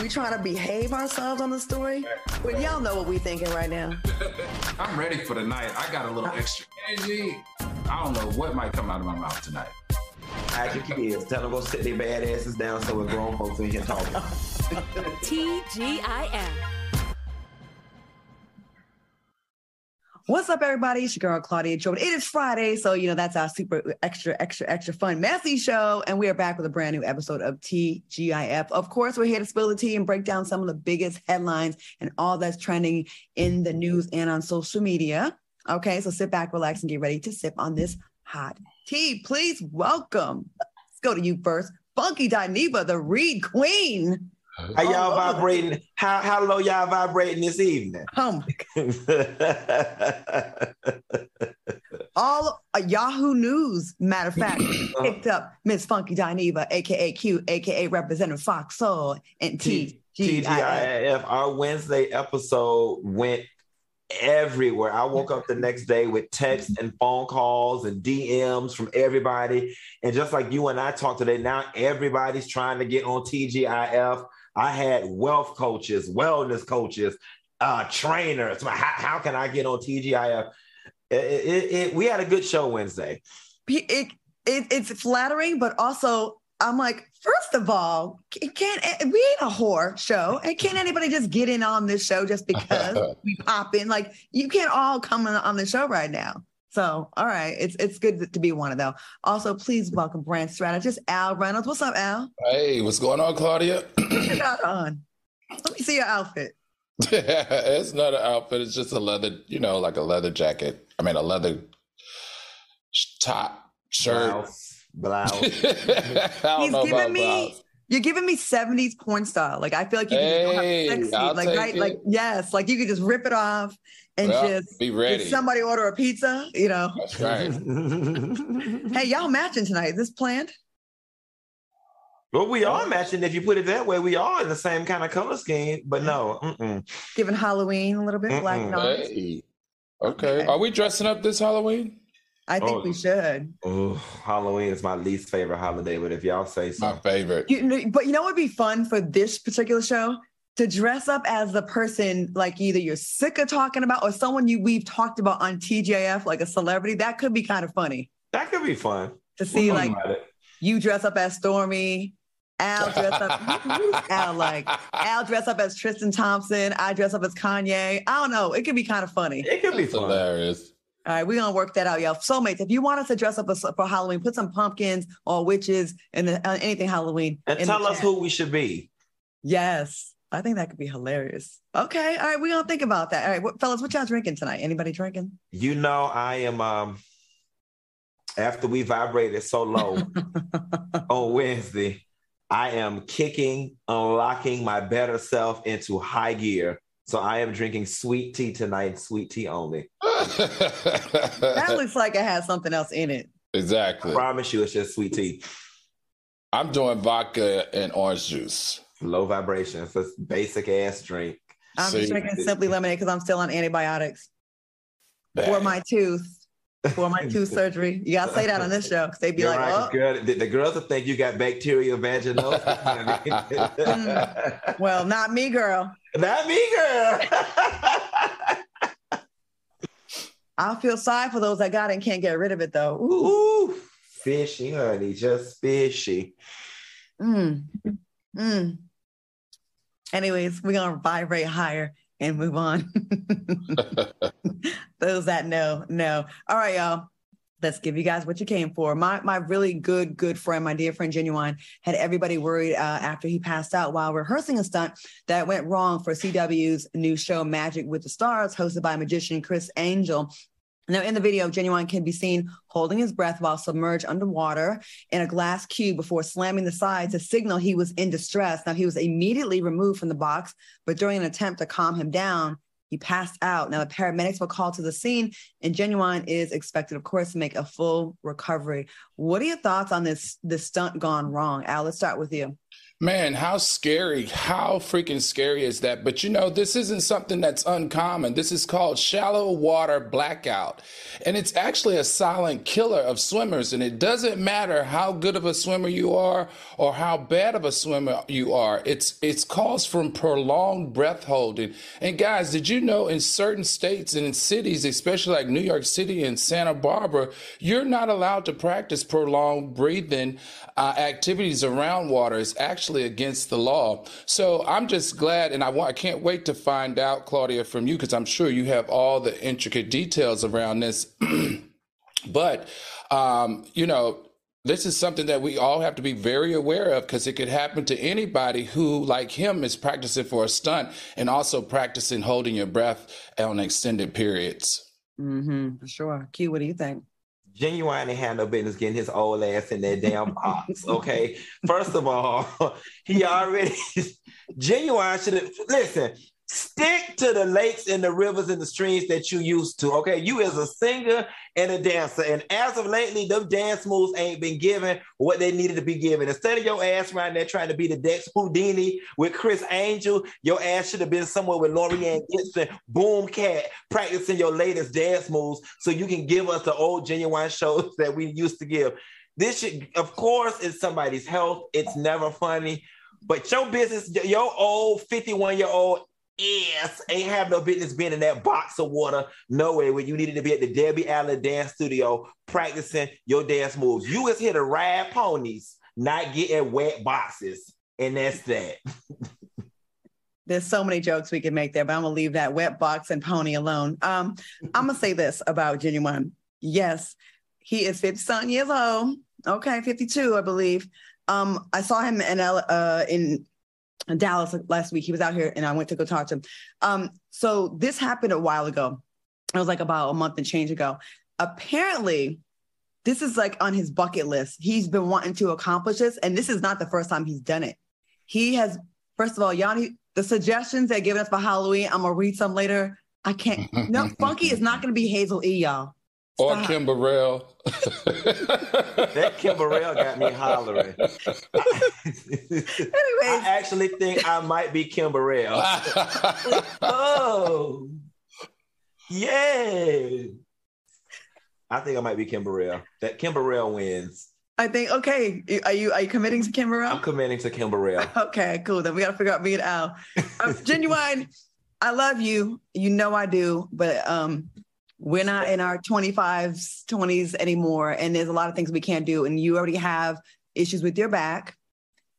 We trying to behave ourselves on the story? Well, y'all know what we thinking right now. I'm ready for the night. I got a little uh. extra energy. I don't know what might come out of my mouth tonight. Hide your kids. Tell them go sit their bad asses down so we're grown folks in here talking. TGIF. What's up, everybody? It's your girl Claudia Jordan. It is Friday, so you know that's our super extra, extra, extra fun, messy show, and we are back with a brand new episode of TGIF. Of course, we're here to spill the tea and break down some of the biggest headlines and all that's trending in the news and on social media. Okay, so sit back, relax, and get ready to sip on this hot tea. Please welcome. Let's go to you first, Funky Dineva, the Reed Queen. How y'all vibrating? How how low y'all vibrating this evening? Um, all uh, Yahoo News, matter of fact, picked up Miss Funky Dineva, aka Q, aka Representative Fox Soul, and T G I F. TGIF. Our Wednesday episode went everywhere. I woke up the next day with texts and phone calls and DMs from everybody. And just like you and I talked today, now everybody's trying to get on TGIF. I had wealth coaches, wellness coaches, uh, trainers. How, how can I get on TGIF? It, it, it, we had a good show Wednesday. It, it, it's flattering, but also I'm like, first of all, it can't we ain't a whore show, and can't anybody just get in on this show just because we pop in? Like, you can't all come on, on the show right now. So, all right, it's it's good to be one of them. Also, please welcome brand strategist Al Reynolds. What's up, Al? Hey, what's going on, Claudia? What you got on? Let me see your outfit. it's not an outfit. It's just a leather, you know, like a leather jacket. I mean, a leather top shirt. Blouse, blouse. I don't He's know giving about me. blouse. You're giving me 70s porn style. Like I feel like you can just go Hey, have sexy, I'll like right, it. like yes, like you could just rip it off and Well, just be ready. Did somebody order a pizza? You know, That's right. hey, y'all matching tonight? Is this planned? Well, we are matching. If you put it that way, we are in the same kind of color scheme. But no, mm-hmm. mm-mm. Given Halloween a little bit, black and Mm-mm. orange. Hey. Okay. Okay. Are we dressing up this Halloween? I think Oh. we should. Ooh, Halloween is my least favorite holiday. But if y'all say so, My favorite. You but you know what would be fun for this particular show? To dress up as the person like either you're sick of talking about or someone you we've talked about on TGIF, like a celebrity. That could be kind of funny that could be fun. to see We'll like talk about it. you dress up as Stormy, Al dress up. who- Al like Al dress up as Tristan Thompson. I dress up as Kanye. I don't know. It could be kind of funny. It could be fun. hilarious. All right, we're gonna work that out, y'all. Soulmates, if you want us to dress up as- for Halloween, put some pumpkins or witches and uh, anything Halloween. And tell us chat. who we should be. Yes, I think that could be hilarious. Okay, all right, we're gonna think about that. All right, what, fellas, what y'all drinking tonight? Anybody drinking? You know, I am. um After we vibrated so low on Wednesday, I am kicking, unlocking my better self into high gear. So I am drinking sweet tea tonight, sweet tea only. that looks like it has something else in it. exactly. I promise you, it's just sweet tea. I'm doing vodka and orange juice. Low vibration. It's a basic ass drink. I'm See? just drinking simply lemonade because I'm still on antibiotics for my tooth, for my tooth surgery. You gotta say that on this show because they'd be You're like, right, oh, girl, the, the girls will think you got bacterial vaginosis. Mm. well, not me, girl. Not me, girl. I feel sorry for those that got it and can't get rid of it though. Ooh. Ooh, fishy, honey, just fishy. Mm. Mm. Anyways, we're gonna vibrate higher and move on. Those that know, know. All right, y'all. Let's give you guys what you came for. My my really good good friend, my dear friend Ginuwine, had everybody worried uh, after he passed out while rehearsing a stunt that went wrong for CW's new show Magic with the Stars, hosted by magician Criss Angel. Now, in the video, Ginuwine can be seen holding his breath while submerged underwater in a glass cube before slamming the side to signal he was in distress. Now, he was immediately removed from the box, but during an attempt to calm him down, he passed out. Now, the paramedics were called to the scene, and Ginuwine is expected, of course, to make a full recovery. What are your thoughts on this, this stunt gone wrong? Al, let's start with you. Man, how scary, how freaking scary is that? But you know, this isn't something that's uncommon. This is called shallow water blackout. And it's actually a silent killer of swimmers. And it doesn't matter how good of a swimmer you are or how bad of a swimmer you are. It's it's caused from prolonged breath holding. And guys, did you know in certain states and in cities, especially like New York City and Santa Barbara, you're not allowed to practice prolonged breathing uh, activities around water. It's actually actually against the law. So I'm just glad, and I want, I can't wait to find out, Claudia, from you, because I'm sure you have all the intricate details around this. but, um, you know, this is something that we all have to be very aware of because it could happen to anybody who, like him, is practicing for a stunt and also practicing holding your breath on extended periods. Mm-hmm, for sure. Q, what do you think? Ginuwine ain't had no business getting his old ass in that damn box. Okay. First of all, he already Ginuwine should have listen. Stick to the lakes and the rivers and the streams that you used to. Okay, you as a singer and a dancer, and as of lately, them dance moves ain't been given what they needed to be given. Instead of your ass around there trying to be the Dex Houdini with Criss Angel, your ass should have been somewhere with Laurieann Gibson, Boom Cat, practicing your latest dance moves so you can give us the old Ginuwine shows that we used to give. This should, of course, is somebody's health. It's never funny. But your business, your old 51 year old Yes, ain't have no business being in that box of water nowhere when you needed to be at the Debbie Allen dance studio practicing your dance moves. You was here to ride ponies, not getting wet boxes. And that's that. There's so many jokes we can make there, but I'm gonna leave that wet box and pony alone. Um, I'm gonna say this about Ginuwine. Yes, he is 50 something years old. Okay, 52, I believe. Um, I saw him in uh, in Dallas last week. He was out here and I went to go talk to him. Um, so this happened a while ago. It was like about a month and change ago. Apparently, this is like on his bucket list. He's been wanting to accomplish this, and this is not the first time he's done it. He has, first of all, Yanni, the suggestions they're giving us for Halloween, I'm gonna read some later. I can't. No, Funky is not gonna be Hazel E, y'all. Or Kim Burrell. that Kim Burrell got me hollering. Anyways. I actually think I might be Kim Burrell. oh, yeah. I think I might be Kim Burrell. That Kim Burrell wins. I think okay. Are you are you committing to Kim Burrell? I'm committing to Kim Burrell. Okay, cool. Then we got to figure out me and Al. Um, Ginuwine, I love you. You know I do, but um, we're not in our 25s, 20s anymore. And there's a lot of things we can't do. And you already have issues with your back.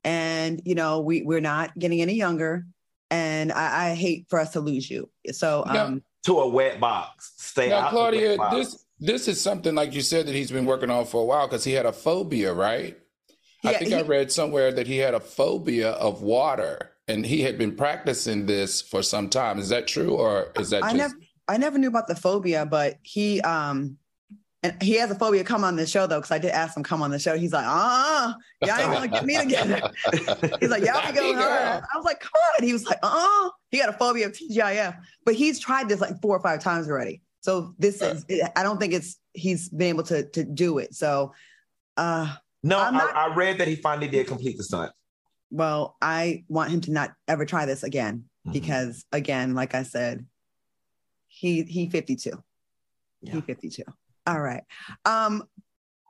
And, you know, we, we're not getting any younger. And I, I hate for us to lose you. So, um, to a wet box. Stay now, out. Claudia, this this is something like you said that he's been working on for a while because he had a phobia, right? Yeah, I think he, I read somewhere that he had a phobia of water, and he had been practicing this for some time. Is that true, or is that I just? Never, I never knew about the phobia, but he um and he has a phobia come on the show though, because I did ask him come on the show. He's like, uh, y'all ain't gonna get me together. he's like, y'all be going hard. I was like, come on. He was like, uh, he got a phobia of TGIF, but he's tried this like four or five times already. So this is, I don't think it's he's been able to to do it. So, uh, no, not, I, I read that he finally did complete the stunt. Well, I want him to not ever try this again mm-hmm. because, again, like I said, he he 52. Yeah. He 52. All right. Um,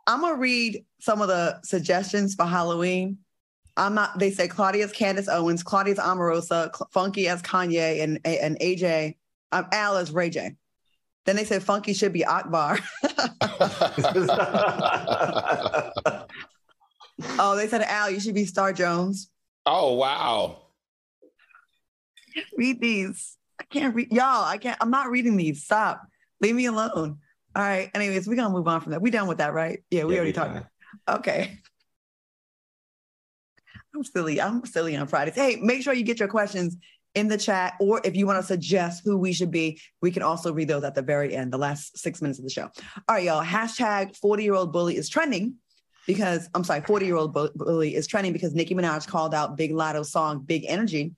I'm gonna read some of the suggestions for Halloween. I'm not. They say Claudia's Candace Owens, Claudia's Omarosa, Funky as Kanye, and and AJ. Um, Al as Ray J. Then they said Funky should be Akbar. oh, they said Al, you should be Star Jones. Oh wow! Read these. I can't read y'all. I can't. I'm not reading these. Stop. Leave me alone. All right. Anyways, we're gonna move on from that. We done with that, right? Yeah, we yeah, already talked. Okay. I'm silly. I'm silly on Fridays. Hey, make sure you get your questions in the chat, or if you want to suggest who we should be, we can also read those at the very end, the last six minutes of the show. All right, y'all. Hashtag 40 year old bully is trending because I'm sorry, 40 year old bully is trending because Nicki Minaj called out Big Latto's song Big Energy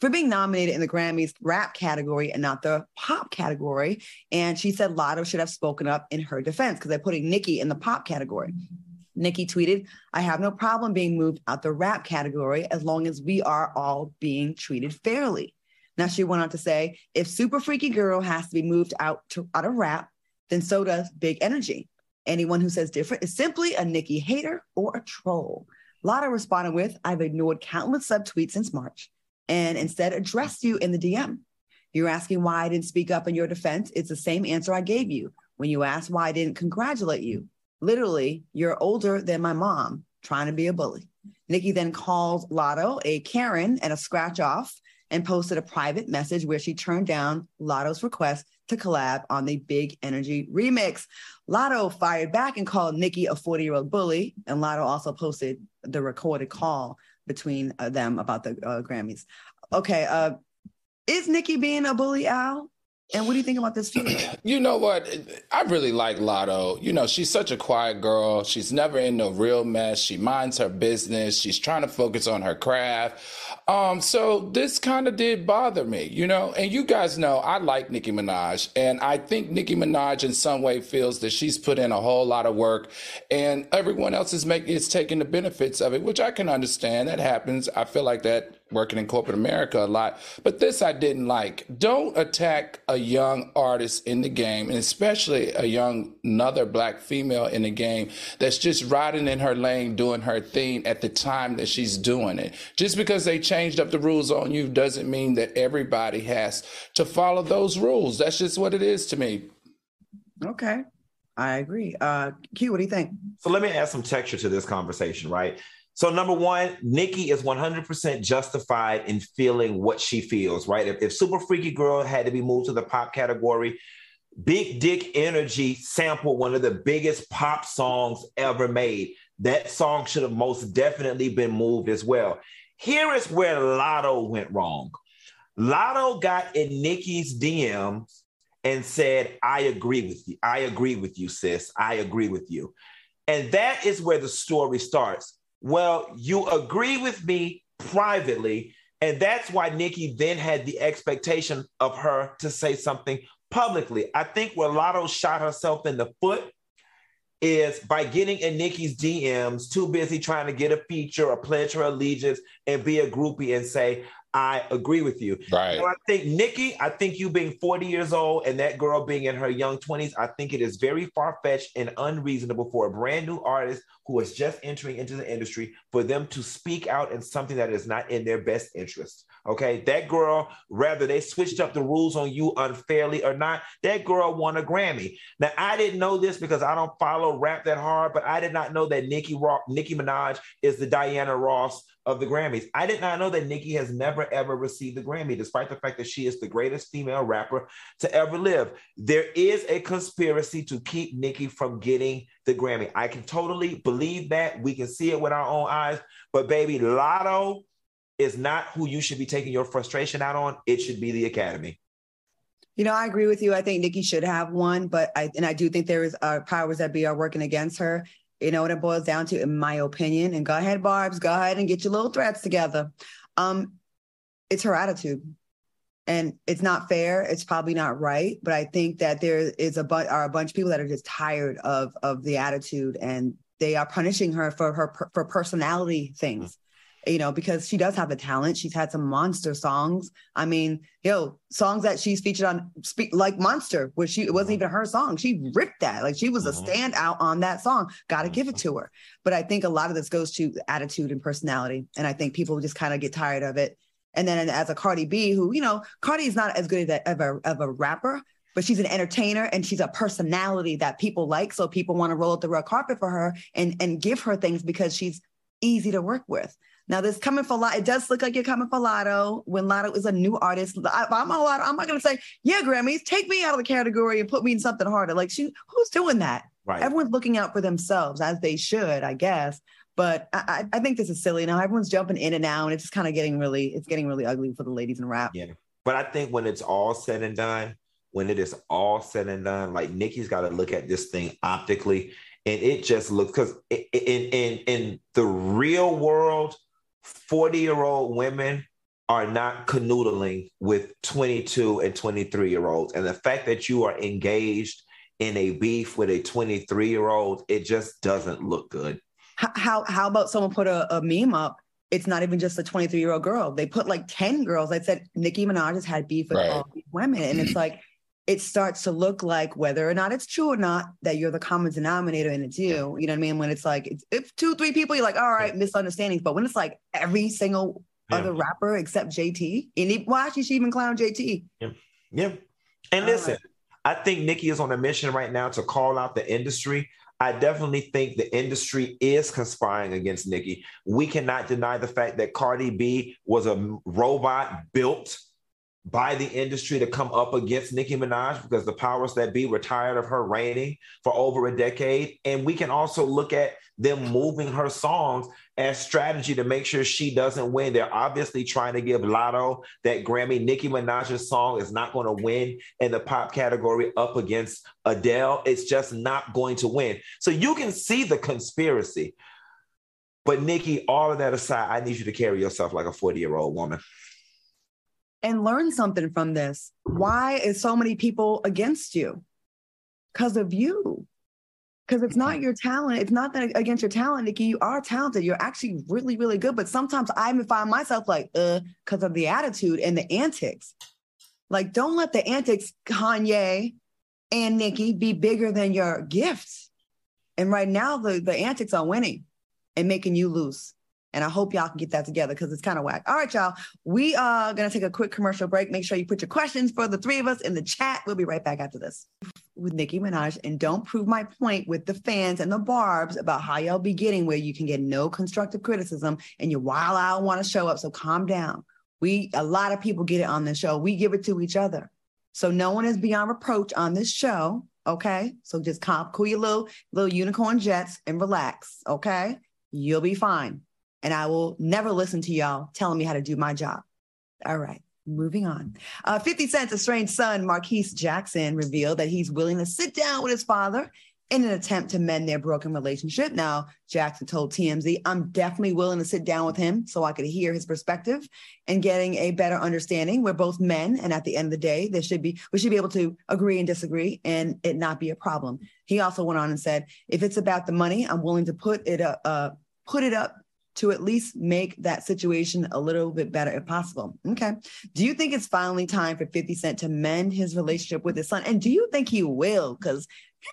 for being nominated in the Grammys rap category and not the pop category. And she said Latto should have spoken up in her defense because they're putting Nicki in the pop category. Nicki tweeted, I have no problem being moved out the rap category as long as we are all being treated fairly. Now she went on to say, if Super Freaky Girl has to be moved out to out of rap, then so does Big Energy. Anyone who says different is simply a Nicki hater or a troll. Latto responded with, I've ignored countless subtweets since March and instead addressed you in the DM. You're asking why I didn't speak up in your defense. It's the same answer I gave you when you asked why I didn't congratulate you. Literally, you're older than my mom trying to be a bully. Nicki then called Latto a Karen and a scratch off and posted a private message where she turned down Latto's request to collab on the Big Energy remix. Latto fired back and called Nicki a 40 year old bully. And Latto also posted the recorded call between uh, them about the uh, Grammys. Okay, uh, is Nicki being a bully, Al? And what do you think about this feud? You know what? I really like Latto. You know, she's such a quiet girl. She's never in no real mess. She minds her business. She's trying to focus on her craft. Um, so this kind of did bother me, you know. And you guys know I like Nicki Minaj, and I think Nicki Minaj in some way feels that she's put in a whole lot of work, and everyone else is making is taking the benefits of it, which I can understand. That happens. I feel like that working in corporate America a lot. But this I didn't like. Don't attack a young artist in the game, and especially a young another black female in the game that's just riding in her lane doing her thing at the time that she's doing it. Just because they changed up the rules on you doesn't mean that everybody has to follow those rules. That's just what it is to me. Okay. I agree. Uh Q, what do you think? So let me add some texture to this conversation, right? So number one, Nicki is 100% justified in feeling what she feels, right? If, if Super Freaky Girl had to be moved to the pop category, Big Dick Energy sampled one of the biggest pop songs ever made. That song should have most definitely been moved as well. Here is where Latto went wrong. Latto got in Nicki's DMs and said, I agree with you. I agree with you, sis. I agree with you. And that is where the story starts. Well, you agree with me privately. And that's why Nicki then had the expectation of her to say something publicly. I think where Latto shot herself in the foot is by getting in Nicki's DMs, too busy trying to get a feature or pledge her allegiance and be a groupie and say, I agree with you. Right. So I think Nicki, I think you being 40 years old and that girl being in her young 20s, I think it is very far fetched and unreasonable for a brand new artist who is just entering into the industry for them to speak out in something that is not in their best interest. Okay. That girl, rather they switched up the rules on you unfairly or not, that girl won a Grammy. Now, I didn't know this because I don't follow rap that hard, but I did not know that Nicki Rock, Nicki Minaj is the Diana Ross of the Grammys. I did not know that Nicki has never ever received the Grammy, despite the fact that she is the greatest female rapper to ever live. There is a conspiracy to keep Nicki from getting the Grammy. I can totally believe that. We can see it with our own eyes. But baby, Latto is not who you should be taking your frustration out on. It should be the Academy. You know, I agree with you. I think Nicki should have one, but I and I do think there is uh, powers that be are working against her. You know what it boils down to, in my opinion. And go ahead, Barb's, go ahead and get your little threats together. Um, it's her attitude and it's not fair. It's probably not right, but I think that there is a bunch are a bunch of people that are just tired of of the attitude, and they are punishing her for her for personality things. You know, because she does have the talent. She's had some monster songs. I mean, yo, songs that she's featured on, speak like Monster, where she it wasn't mm-hmm. even her song. She ripped that. Like she was mm-hmm. a standout on that song. Got to give it to her. But I think a lot of this goes to attitude and personality, and I think people just kind of get tired of it and then as a Cardi B, who, you know, Cardi is not as good as a, of, a, of a rapper, but she's an entertainer and she's a personality that people like. So people want to roll up the red carpet for her and, and give her things because she's easy to work with. Now, this coming for Latto, it does look like you're coming for Latto when Latto is a new artist. I, am a Latto, I'm not going to say, yeah, Grammys, take me out of the category and put me in something harder. Like, she, who's doing that? Right. Everyone's looking out for themselves as they should, I guess. But I, I think this is silly now. Everyone's jumping in and out, and it's just kind of getting really, it's getting really ugly for the ladies in rap. Yeah. But I think when it's all said and done, when it is all said and done, like Nicki's got to look at this thing optically, and it just looks because in in in the real world, forty year old women are not canoodling with 22 and 23 year olds. And the fact that you are engaged in a beef with a 23 year old, it just doesn't look good. How, how about someone put a, a meme up? It's not even just a 23 year old girl. They put like 10 girls. I said Nicki Minaj has had beef with right. all these women. And it's like, it starts to look like whether or not it's true or not that you're the common denominator and it's you. You know what I mean? When it's like, it's, if two, three people, you're like, all right, misunderstandings. But when it's like every single yeah. other rapper except JT, and he, why should she even clown JT? Yeah. Yeah. And listen, I think Nicki is on a mission right now to call out the industry. I definitely think the industry is conspiring against Nicki. We cannot deny the fact that Cardi B was a robot built by the industry to come up against Nicki Minaj because the powers that be were tired of her reigning for over a decade. And we can also look at them moving her songs as strategy to make sure she doesn't win. They're obviously trying to give Latto that Grammy. Nicki Minaj's song is not going to win in the pop category up against Adele. It's just not going to win. So you can see the conspiracy. But Nicki, all of that aside, I need you to carry yourself like a 40 year old woman. And learn something from this. Why is so many people against you? Because of you because it's not your talent. It's not that against your talent, Nicki. You are talented. You're actually really, really good. But sometimes I even find myself like, uh, because of the attitude and the antics. Like, don't let the antics, Kanye and Nicki, be bigger than your gifts. And right now, the the antics are winning and making you lose. And I hope y'all can get that together because it's kind of whack. All right, y'all. We are going to take a quick commercial break. Make sure you put your questions for the three of us in the chat. We'll be right back after this with Nicki Minaj. And don't prove my point with the fans and the barbs about how y'all be getting where you can get no constructive criticism and you wild out want to show up. So calm down. We, a lot of people get it on this show. We give it to each other. So no one is beyond reproach on this show. Okay. So just calm, cool your little, little unicorn jets and relax. Okay. You'll be fine and I will never listen to y'all telling me how to do my job. All right. Moving on. Uh, 50 Cent's estranged son, Marquise Jackson, revealed that he's willing to sit down with his father in an attempt to mend their broken relationship. Now, Jackson told TMZ, I'm definitely willing to sit down with him so I could hear his perspective and getting a better understanding. We're both men, and at the end of the day, there should be we should be able to agree and disagree and it not be a problem. He also went on and said, if it's about the money, I'm willing to put it up, uh, put it up to at least make that situation a little bit better if possible. Okay. Do you think it's finally time for 50 Cent to mend his relationship with his son? And do you think he will? Because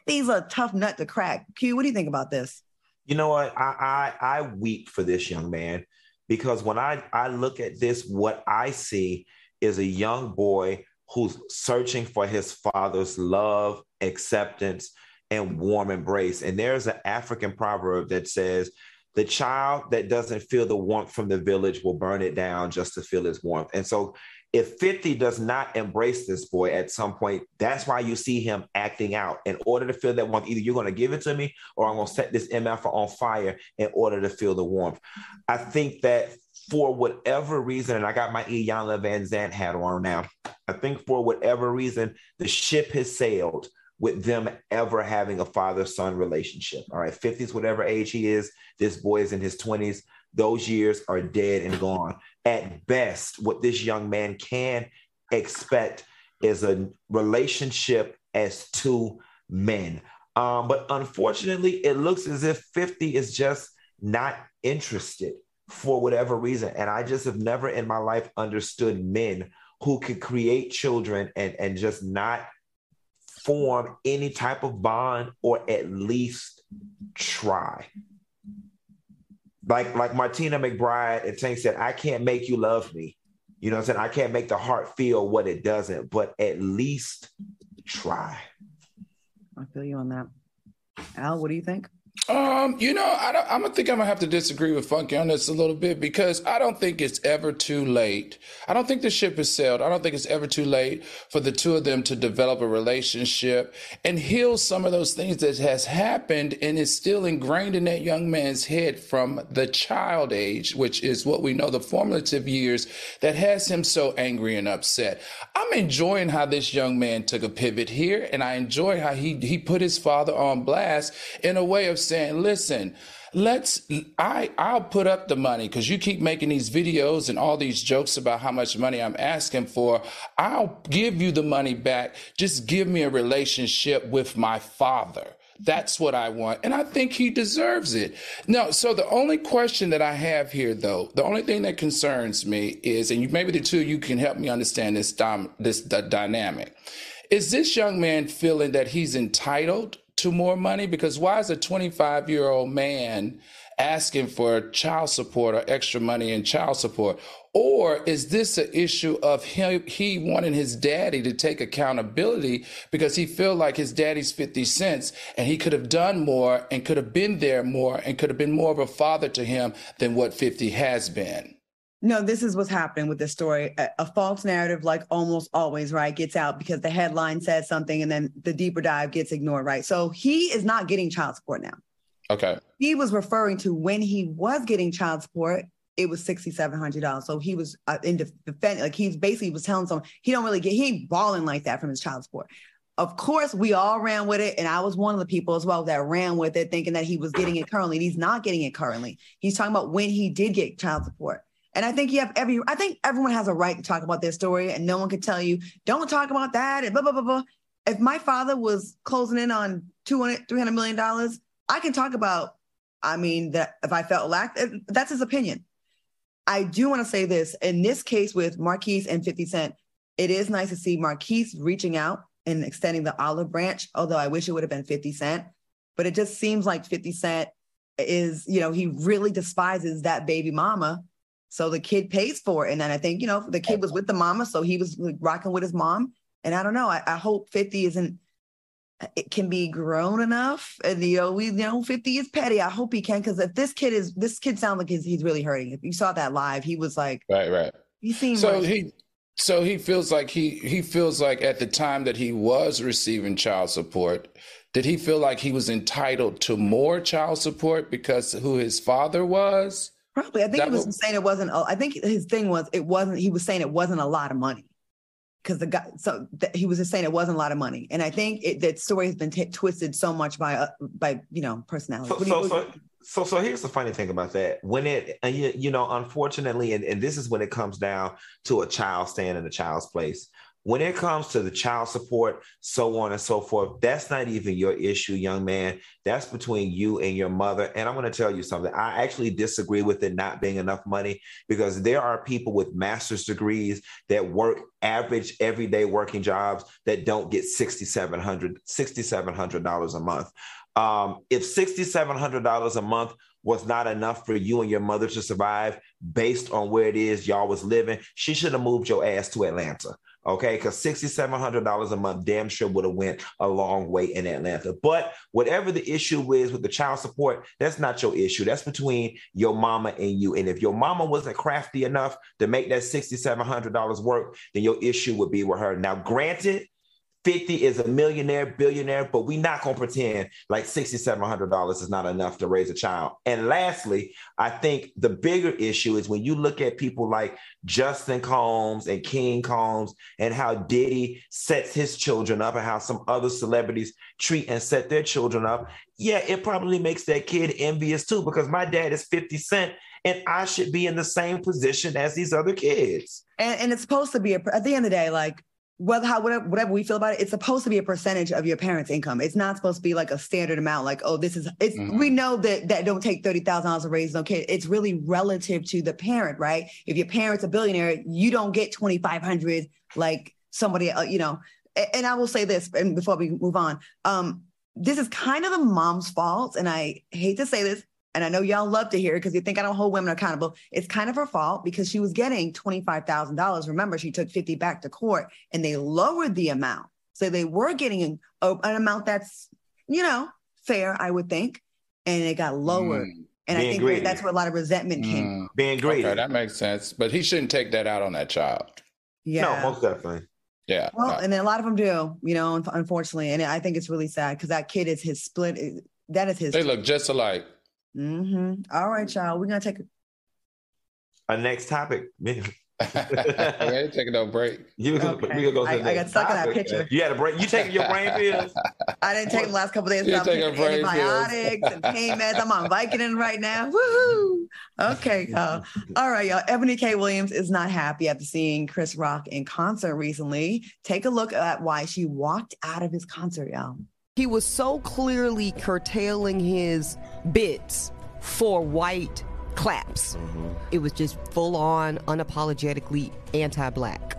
50's a tough nut to crack. Q, what do you think about this? You know what? I, I, I weep for this young man because when I, I look at this, what I see is a young boy who's searching for his father's love, acceptance, and warm embrace. And there's an African proverb that says, the child that doesn't feel the warmth from the village will burn it down just to feel its warmth. And so if 50 does not embrace this boy at some point, that's why you see him acting out. In order to feel that warmth, either you're going to give it to me or I'm going to set this MF on fire in order to feel the warmth. I think that for whatever reason, and I got my Iyanla Vanzant hat on now, I think for whatever reason, the ship has sailed with them ever having a father son relationship. All right, 50s, whatever age he is, this boy is in his 20s. Those years are dead and gone. At best, what this young man can expect is a relationship as two men. Um, but unfortunately, it looks as if 50 is just not interested for whatever reason. And I just have never in my life understood men who could create children and, and just not form any type of bond or at least try. Like like Martina McBride and Tank said, I can't make you love me. You know what I'm saying? I can't make the heart feel what it doesn't, but at least try. I feel you on that. Al, what do you think? Um, you know, I don't, I'm gonna think I'm gonna have to disagree with Funky on this a little bit because I don't think it's ever too late. I don't think the ship has sailed. I don't think it's ever too late for the two of them to develop a relationship and heal some of those things that has happened and is still ingrained in that young man's head from the child age, which is what we know the formative years that has him so angry and upset. I'm enjoying how this young man took a pivot here, and I enjoy how he he put his father on blast in a way of saying, listen, let's I I'll put up the money because you keep making these videos and all these jokes about how much money I'm asking for. I'll give you the money back. Just give me a relationship with my father. That's what I want. And I think he deserves it. No, so the only question that I have here, though, the only thing that concerns me is, and you, maybe the two of you can help me understand this, dom, this dynamic. Is this young man feeling that he's entitled to more money? Because why is a 25 year old man asking for child support or extra money in child support? Or is this an issue of him, he wanting his daddy to take accountability because he feel like his daddy's 50 cents and he could have done more and could have been there more and could have been more of a father to him than what 50 has been? No, this is what's happening with this story. A, a, false narrative, like almost always, right, gets out because the headline says something and then the deeper dive gets ignored, right? So he is not getting child support now. Okay. He was referring to when he was getting child support, it was sixty seven hundred dollars. So he was uh, in defense, like he's basically was telling someone he don't really get he ain't balling like that from his child support. Of course, we all ran with it, and I was one of the people as well that ran with it, thinking that he was getting it currently. he's not getting it currently. He's talking about when he did get child support. And I think you have every, I think everyone has a right to talk about their story and no one can tell you, don't talk about that and blah, blah, blah, blah. If my father was closing in on 200, 300 million dollars, I can talk about, I mean, that if I felt lacked, eh, that's his opinion. I do want to say this in this case with Marquise and 50 Cent, it is nice to see Marquise reaching out and extending the olive branch, although I wish it would have been 50 Cent. But it just seems like 50 Cent is, you know, he really despises that baby mama so the kid pays for it. And then I think, you know, the kid was with the mama, so he was rocking with his mom. And I don't know, I, I hope 50 isn't it can be grown enough. And you know, we you know 50 is petty. I hope he can because if this kid is this kid sounds like he's, he's really hurting. If you saw that live, he was like Right, right. He seemed so like, he so he feels like he he feels like at the time that he was receiving child support, did he feel like he was entitled to more child support because who his father was? Probably. I think he was saying it wasn't. I think his thing was it wasn't. He was saying it wasn't a lot of money because the guy. So th- he was just saying it wasn't a lot of money, and I think it, that story has been t- twisted so much by uh, by you know personality. So, so, so, so, so here's the funny thing about that. When it, you, you know, unfortunately, and, and this is when it comes down to a child staying in a child's place when it comes to the child support, so on and so forth, that's not even your issue, young man. That's between you and your mother. And I'm going to tell you something. I actually disagree with it not being enough money because there are people with master's degrees that work average everyday working jobs that don't get $6,700 $6,700 a month. Um, if $6,700 a month was not enough for you and your mother to survive based on where it is y'all was living, she should have moved your ass to Atlanta okay because $6700 a month damn sure would have went a long way in atlanta. But whatever the issue is with the child support that's not your issue. That's between your mama and you. And if your mama wasn't crafty enough to make that $6700 work then your issue would be with her. Now granted 50 is a millionaire, billionaire, but we not gonna pretend like $6,700 is not enough to raise a child. And lastly, I think the bigger issue is when you look at people like Justin Combs and King Combs and how Diddy sets his children up and how some other celebrities treat and set their children up. Yeah, it probably makes that kid envious too, because my dad is 50 Cent and I should be in the same position as these other kids. And, and it's supposed to be, a, at the end of the day, like whether how whatever, whatever we feel about it, it's supposed to be a percentage of your parents' income. It's not supposed to be like a standard amount. Like, oh, this is it's. Mm-hmm. We know that that don't take thirty thousand dollars to raise no kid. It's really relative to the parent, right? If your parent's a billionaire, you don't get twenty five hundred like somebody, uh, you know. And I will say this, and before we move on, um, this is kind of the mom's fault, and I hate to say this, and I know y'all love to hear it because you think I don't hold women accountable. It's kind of her fault because she was getting $25,000. Remember, she took 50 back to court and they lowered the amount. So they were getting an, an amount that's, you know, fair, I would think. and it got lowered. Mm, And I think greedy. that's where a lot of resentment came. mm. Being greedy. Okay, that makes sense. But he shouldn't take that out on that child. Yeah. No, most definitely. Yeah. Well, no. and then a lot of them do, you know, unfortunately. And I think it's really sad because that kid is his split. That is his. they look just alike. Hmm All right, y'all. We're gonna take. a- Our next topic. you we ain't taking no break. can, Okay. we can go to I- the I got stuck in that picture. You had a break. You taking your brain pills? I didn't take them the last couple days. You so I'm taking taking brain pills. antibiotics and pain meds. I'm on Vicodin right now. Woohoo! Okay, y'all. All right, y'all. Ebony K. Williams is not happy after seeing Chris Rock in concert recently. Take a look at why she walked out of his concert, y'all. He was so clearly curtailing his bits for white claps. Mm-hmm. It was just full on, unapologetically anti black.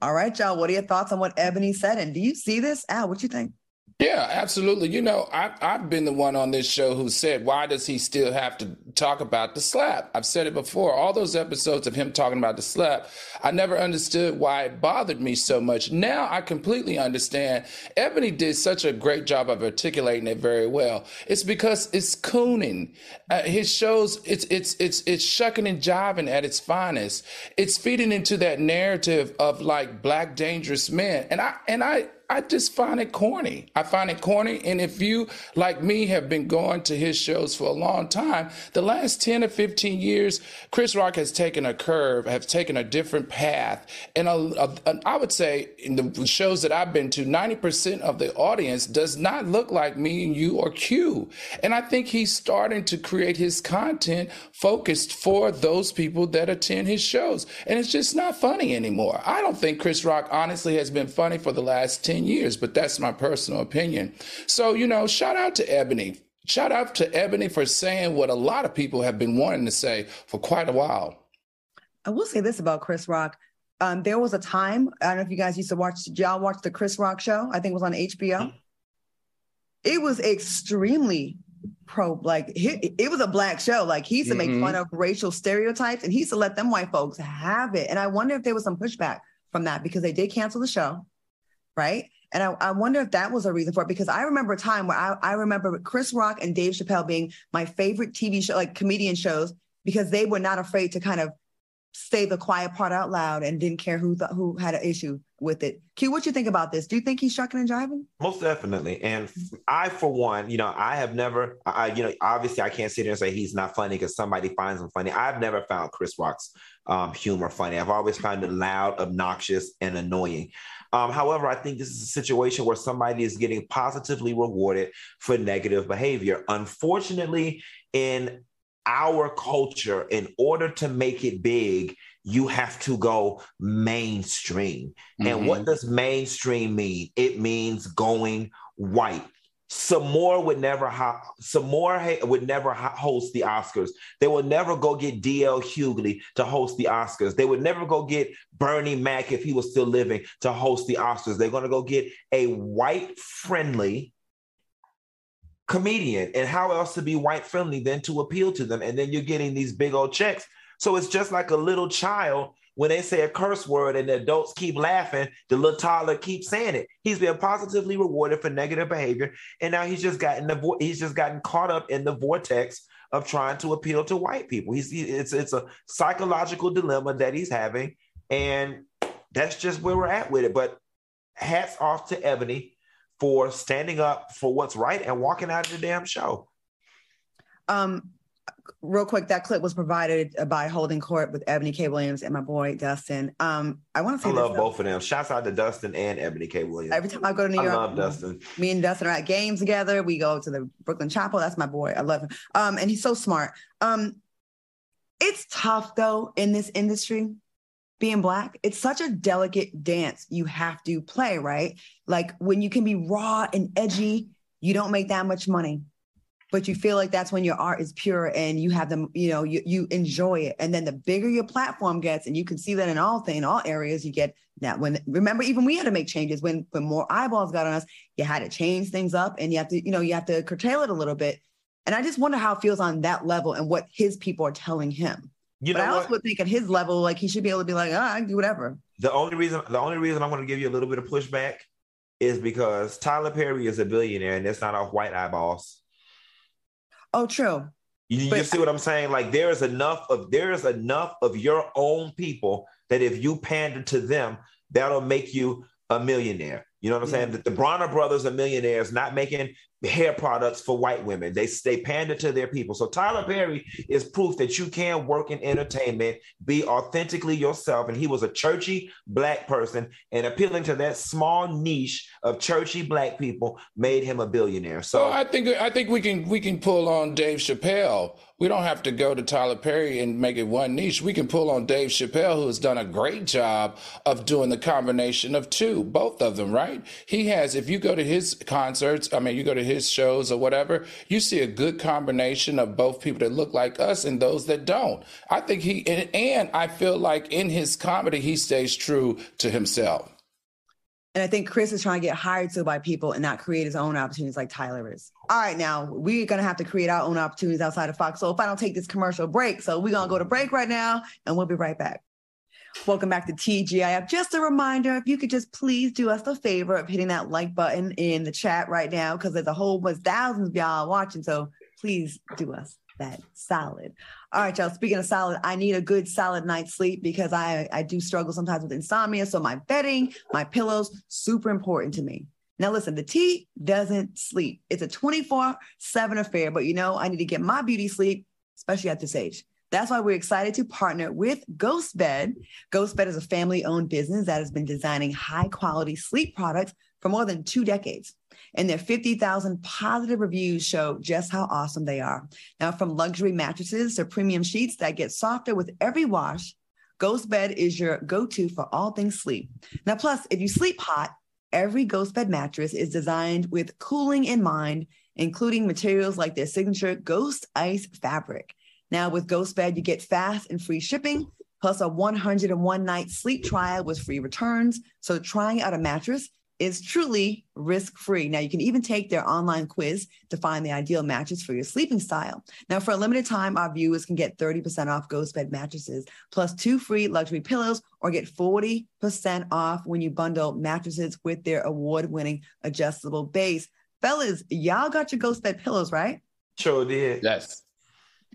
All right, y'all. What are your thoughts on what Ebony said? And do you see this? Al, what you think? Yeah, absolutely. You know, I, I've been the one on this show who said, why does he still have to talk about the slap? I've said it before. All those episodes of him talking about the slap, I never understood why it bothered me so much. Now I completely understand. Ebony did such a great job of articulating it very well. It's because it's cooning. Uh, his shows, it's it's it's it's shucking and jiving at its finest. It's feeding into that narrative of like black dangerous men, and I and I. I just find it corny. I find it corny. And if you, like me, have been going to his shows for a long time, the last 10 or 15 years, Chris Rock has taken a curve, has taken a different path. And a, a, and I would say in the shows that I've been to, 90% of the audience does not look like me and you or Q. And I think he's starting to create his content focused for those people that attend his shows. And it's just not funny anymore. I don't think Chris Rock honestly has been funny for the last 10 years, but that's my personal opinion. So, you know, shout out to Ebony. Shout out to Ebony for saying what a lot of people have been wanting to say for quite a while. I will say this about Chris Rock. Um, there was a time, I don't know if you guys used to watch, did y'all watch the Chris Rock show? I think it was on HBO. It was extremely pro, like he, it was a black show. Like he used to make Mhm. fun of racial stereotypes and he used to let them white folks have it. And I wonder if there was some pushback from that because they did cancel the show, right? And I, I wonder if that was a reason for it because I remember a time where I, I remember Chris Rock and Dave Chappelle being my favorite TV show, like comedian shows, because they were not afraid to kind of say the quiet part out loud and didn't care who th- who had an issue with it. Q, what you think about this? Do you think he's shucking and jiving? Most definitely. And I, for one, you know, I have never, I, you know, obviously I can't sit here and say he's not funny because somebody finds him funny. I've never found Chris Rock's um, humor funny. I've always found it loud, obnoxious, and annoying. Um, however, I think this is a situation where somebody is getting positively rewarded for negative behavior. Unfortunately, in our culture, in order to make it big, you have to go mainstream. And what does mainstream mean? It means going white. Samore would never ho- Samore would never ho- host the Oscars. They would never go get DL Hughley to host the Oscars. They would never go get Bernie Mac if he was still living to host the Oscars. They're going to go get a white friendly comedian. And how else to be white friendly than to appeal to them? And then you're getting these big old checks. So it's just like a little child when they say a curse word and the adults keep laughing, the little toddler keeps saying it. He's been positively rewarded for negative behavior, and now he's just gotten the vo- he's just gotten caught up in the vortex of trying to appeal to white people. He's he- it's it's a psychological dilemma that he's having, and that's just where we're at with it. But hats off to Ebony for standing up for what's right and walking out of the damn show. Um, real quick, that clip was provided by Holding Court with Ebony K. Williams and my boy Dustin. Um, I want to say I love both of them. Shouts out to Dustin and Ebony K. Williams. Every time I go to New I York, love Dustin. me and Dustin are at games together. We go to the Brooklyn Chapel. That's my boy. I love him. Um, and he's so smart. Um, it's tough though in this industry, being black. It's such a delicate dance you have to play, right? Like when you can be raw and edgy, you don't make that much money. But you feel like that's when your art is pure and you have them, you know, you, you enjoy it. And then the bigger your platform gets, and you can see that in all things, in all areas, you get now when remember, even we had to make changes when when more eyeballs got on us, you had to change things up and you have to, you know, you have to curtail it a little bit. And I just wonder how it feels on that level and what his people are telling him. You but know I what? also would think at his level, like he should be able to be like, ah, I can do whatever. the only reason the only reason I'm going to give you a little bit of pushback is because Tyler Perry is a billionaire and it's not off white eyeballs. Oh, true. You, But- you see what I'm saying? Like there is enough of there is enough of your own people that if you pander to them, that'll make you a millionaire. You know what I'm Yeah. saying? That the Bronner brothers are millionaires, not making hair products for white women. They they pander to their people. So Tyler Perry is proof that you can work in entertainment, be authentically yourself. And he was a churchy black person, and appealing to that small niche of churchy black people made him a billionaire. So So I think I think we can we can pull on Dave Chappelle. We don't have to go to Tyler Perry and make it one niche. We can pull on Dave Chappelle, who has done a great job of doing the combination of two, both of them, right? He has. If you go to his concerts, I mean, you go to his shows or whatever, you see a good combination of both people that look like us and those that don't. I think he and, and I feel like in his comedy, he stays true to himself. And I think Chris is trying to get hired to by people and not create his own opportunities like Tyler is. All right, now we're gonna have to create our own opportunities outside of Fox. So if I don't take this commercial break, so we're gonna go to break right now and we'll be right back. Welcome back to TGIF. Just a reminder, if you could just please do us the favor of hitting that like button in the chat right now, because there's a whole bunch thousands of y'all watching. So please do us that solid. All right, y'all. Speaking of solid, I need a good solid night's sleep because I I do struggle sometimes with insomnia. So my bedding, my pillows, super important to me. Now listen, the tea doesn't sleep. It's a 24/7 affair, but you know, I need to get my beauty sleep, especially at this age. That's why we're excited to partner with Ghost Bed. Ghost Bed is a family-owned business that has been designing high-quality sleep products for more than two decades. And their 50,000 positive reviews show just how awesome they are. Now, from luxury mattresses to premium sheets that get softer with every wash, Ghost Bed is your go to for all things sleep. Now, plus, if you sleep hot, every Ghost Bed mattress is designed with cooling in mind, including materials like their signature Ghost Ice fabric. Now, with Ghost Bed, you get fast and free shipping, plus a 101 night sleep trial with free returns. So, trying out a mattress is truly risk free. Now, you can even take their online quiz to find the ideal mattress for your sleeping style. Now, for a limited time, our viewers can get 30% off Ghost Bed mattresses, plus two free luxury pillows, or get 40% off when you bundle mattresses with their award winning adjustable base. Fellas, y'all got your Ghost Bed pillows, right? sure did. Yes.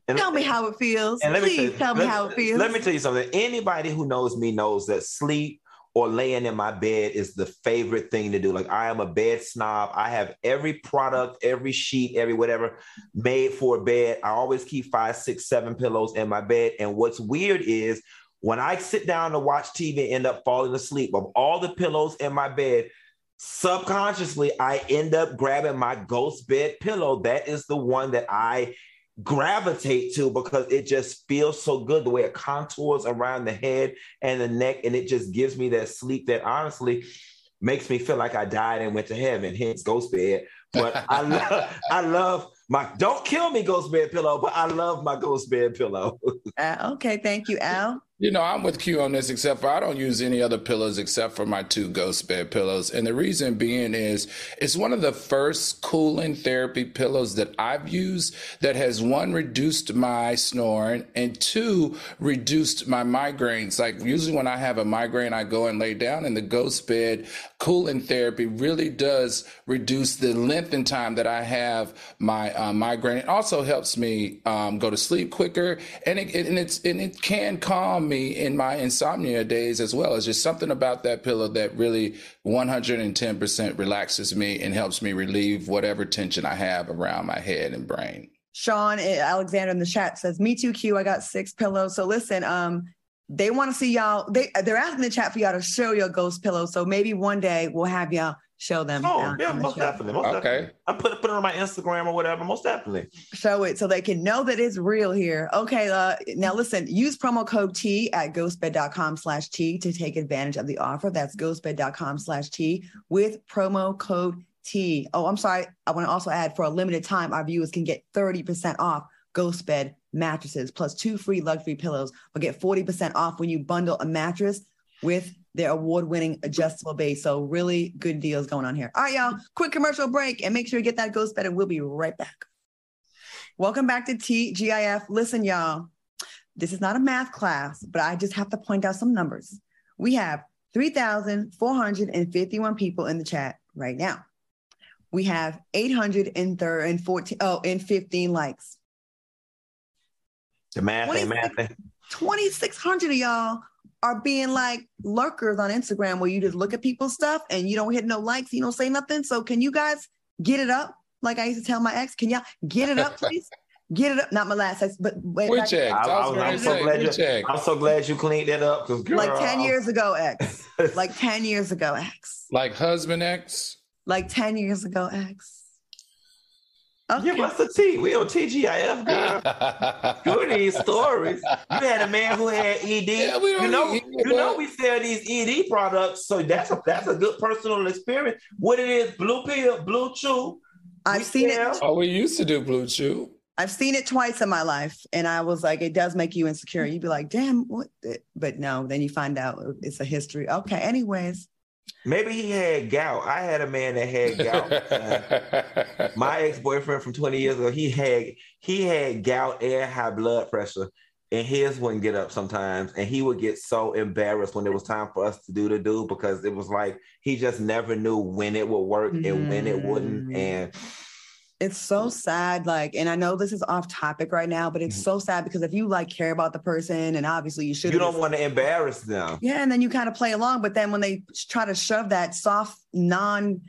And- Tell me how it feels. And let me Please tell, me let- how it feels. Let me tell you something. Anybody who knows me knows that sleep or laying in my bed is the favorite thing to do. Like I am a bed snob. I have every product, every sheet, every whatever made for a bed. I always keep five, six, seven pillows in my bed. And what's weird is when I sit down to watch TV and end up falling asleep, of all the pillows in my bed, subconsciously I end up grabbing my ghost bed pillow. That is the one that I gravitate to because it just feels so good the way it contours around the head and the neck and it just gives me that sleep that honestly makes me feel like I died and went to heaven hence ghost bed but I love I love my don't kill me ghost bed pillow but I love my ghost bed pillow Uh, okay, thank you, Al. You know, I'm with Q on this, except for I don't use any other pillows except for my two ghost bed pillows. And the reason being is it's one of the first cooling therapy pillows that I've used that has one, reduced my snoring, and two, reduced my migraines. Like usually when I have a migraine, I go and lay down, and the ghost bed cooling therapy really does reduce the length and time that I have my uh, migraine. It also helps me um, go to sleep quicker, and it, and and it can calm me in my insomnia days as well. It's just something about that pillow that really 110% relaxes me and helps me relieve whatever tension I have around my head and brain. Sean eh, Alexander in the chat says, "Me too, Q. I got six pillows." So listen, um, they want to see y'all. They they're asking the chat for y'all to show your ghost pillow. So maybe one day we'll have y'all show them. oh on- yeah the most show. definitely most Okay. definitely I put, put it on my Instagram or whatever most definitely Show it so they can know that it's real here. Okay, uh, now listen. Use promo code T at ghostbed.com/slash T to take advantage of the offer. That's ghostbed.com/slash T with promo code T. Oh, I'm sorry. I want to also add for a limited time, our viewers can get 30% off Ghost Bed mattresses plus two free luxury pillows or get 40% off when you bundle a mattress with their award-winning adjustable base. So really good deals going on here. All right, y'all, quick commercial break and make sure you get that Ghost Bed and we'll be right back. Welcome back to TGIF. Listen, y'all, this is not a math class, but I just have to point out some numbers. We have 3,451 people in the chat right now. we have 814 oh and 15 likes. The math ain't 26 math. 2,600 of y'all are being like lurkers on Instagram where you just look at people's stuff and you don't hit no likes, you don't say nothing. So can you guys get it up? Like I used to tell my ex, can y'all get it up, please? get it up. Not my last ex, but wait, Which ex? I, I I was was, gonna I'm so glad you, ex? I'm so glad you cleaned that up because like 10 years ago, ex. like 10 years ago, ex. Like husband ex? Like 10 years ago, ex. Give us the T. We on TGIF, girl. Good these stories. You had a man who had ED. Yeah, you know, need- you know, we sell these ED products, so that's a that's a good personal experience. What it is, blue pill, blue chew. I've seen it. oh, we used to do Blue Chew. I've seen it twice in my life, and I was like, it does make you insecure. You'd be like, damn, what? But no, then you find out it's a history. Okay. Anyways, Maybe he had gout. I had a man that had gout. My ex boyfriend from 20 years ago, he had he had gout and high blood pressure, and his wouldn't get up sometimes, and he would get so embarrassed when it was time for us to do the do because it was like he just never knew when it would work and when it wouldn't, Mm. and it's so sad. Like, and I know this is off topic right now, but it's so sad because if you like care about the person, and obviously you should, you don't want to embarrass them. Yeah, and then you kind of play along, but then when they try to shove that soft, non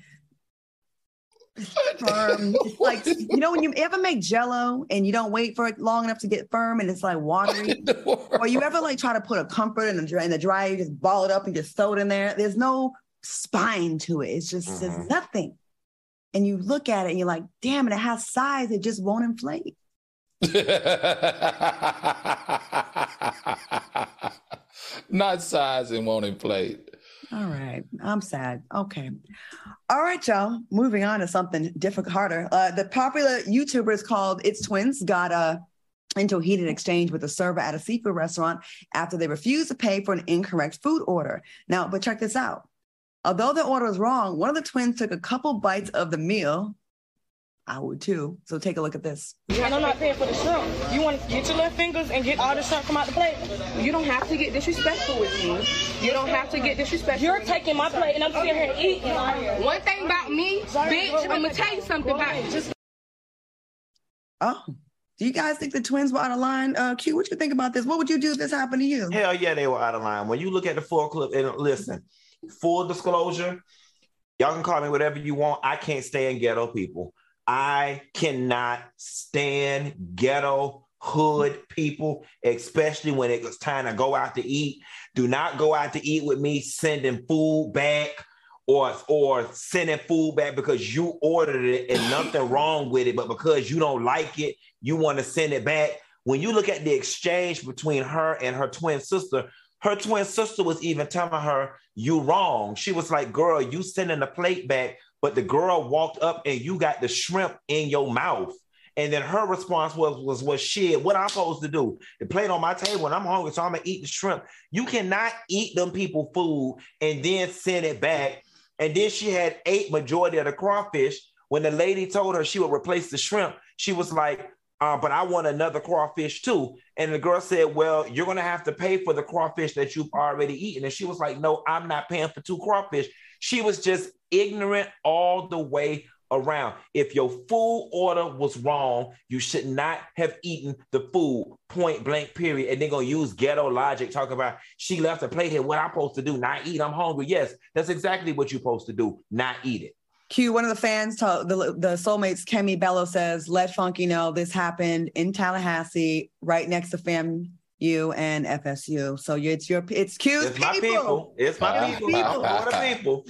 firm, it's like you know when you ever make Jello and you don't wait for it long enough to get firm and it's like watery. Or you ever like try to put a comfort in the dry, in the dryer, you just ball it up and just throw it in there. There's no spine to it. It's just there's Mhm. nothing. And you look at it and you're like, damn it, it has size. It just won't inflate. Not size and won't inflate. All right. I'm sad. Okay. All right, y'all. Moving on to something difficult, harder. Uh, the popular YouTubers called It's Twins got uh, into a heated exchange with a server at a seafood restaurant after they refused to pay for an incorrect food order. Now, but check this out. Although the order was wrong, one of the twins took a couple bites of the meal. I would too. So take a look at this. And I'm not paying for the shrimp. You want to get your little fingers and get all the shrimp from out the plate. You don't have to get disrespectful with me. You don't have to get disrespectful. You're taking my plate and I'm sitting here eating. One thing about me, bitch, I'm gonna tell you something about you. Just Oh, do you guys think the twins were out of line? Uh, Q, what you think about this? What would you do if this happened to you? Hell yeah, they were out of line. When you look at the full clip, and listen, full disclosure, y'all can call me whatever you want. I can't stand ghetto people. I cannot stand ghetto hood people, especially when it was time to go out to eat. Do not go out to eat with me sending food back or or sending food back because you ordered it and nothing wrong with it, but because you don't like it, you want to send it back. When you look at the exchange between her and her twin sister, her twin sister was even telling her, You wrong. She was like, Girl, you sending the plate back, but the girl walked up and you got the shrimp in your mouth. And then her response was, was, was shit, what I'm supposed to do? The plate on my table and I'm hungry, so I'm gonna eat the shrimp. You cannot eat them people food and then send it back. And then she had ate majority of the crawfish. When the lady told her she would replace the shrimp, she was like, uh, but I want another crawfish too. And the girl said, Well, you're going to have to pay for the crawfish that you've already eaten. And she was like, No, I'm not paying for two crawfish. She was just ignorant all the way around. If your food order was wrong, you should not have eaten the food, point blank, period. And they're going to use ghetto logic, talk about she left a plate here. What I'm supposed to do? Not eat. I'm hungry. Yes, that's exactly what you're supposed to do, not eat it. Q, one of the fans, told, the the soulmates, Kemi Bello says, "Let Funky know this happened in Tallahassee, right next to FAMU and FSU. So it's your it's Q's It's my people. It's my Uh, people. I'm for the people.